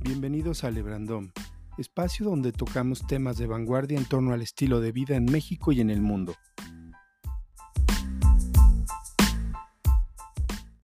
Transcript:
Bienvenidos a Lebrandom, espacio donde tocamos temas de vanguardia en torno al estilo de vida en México y en el mundo.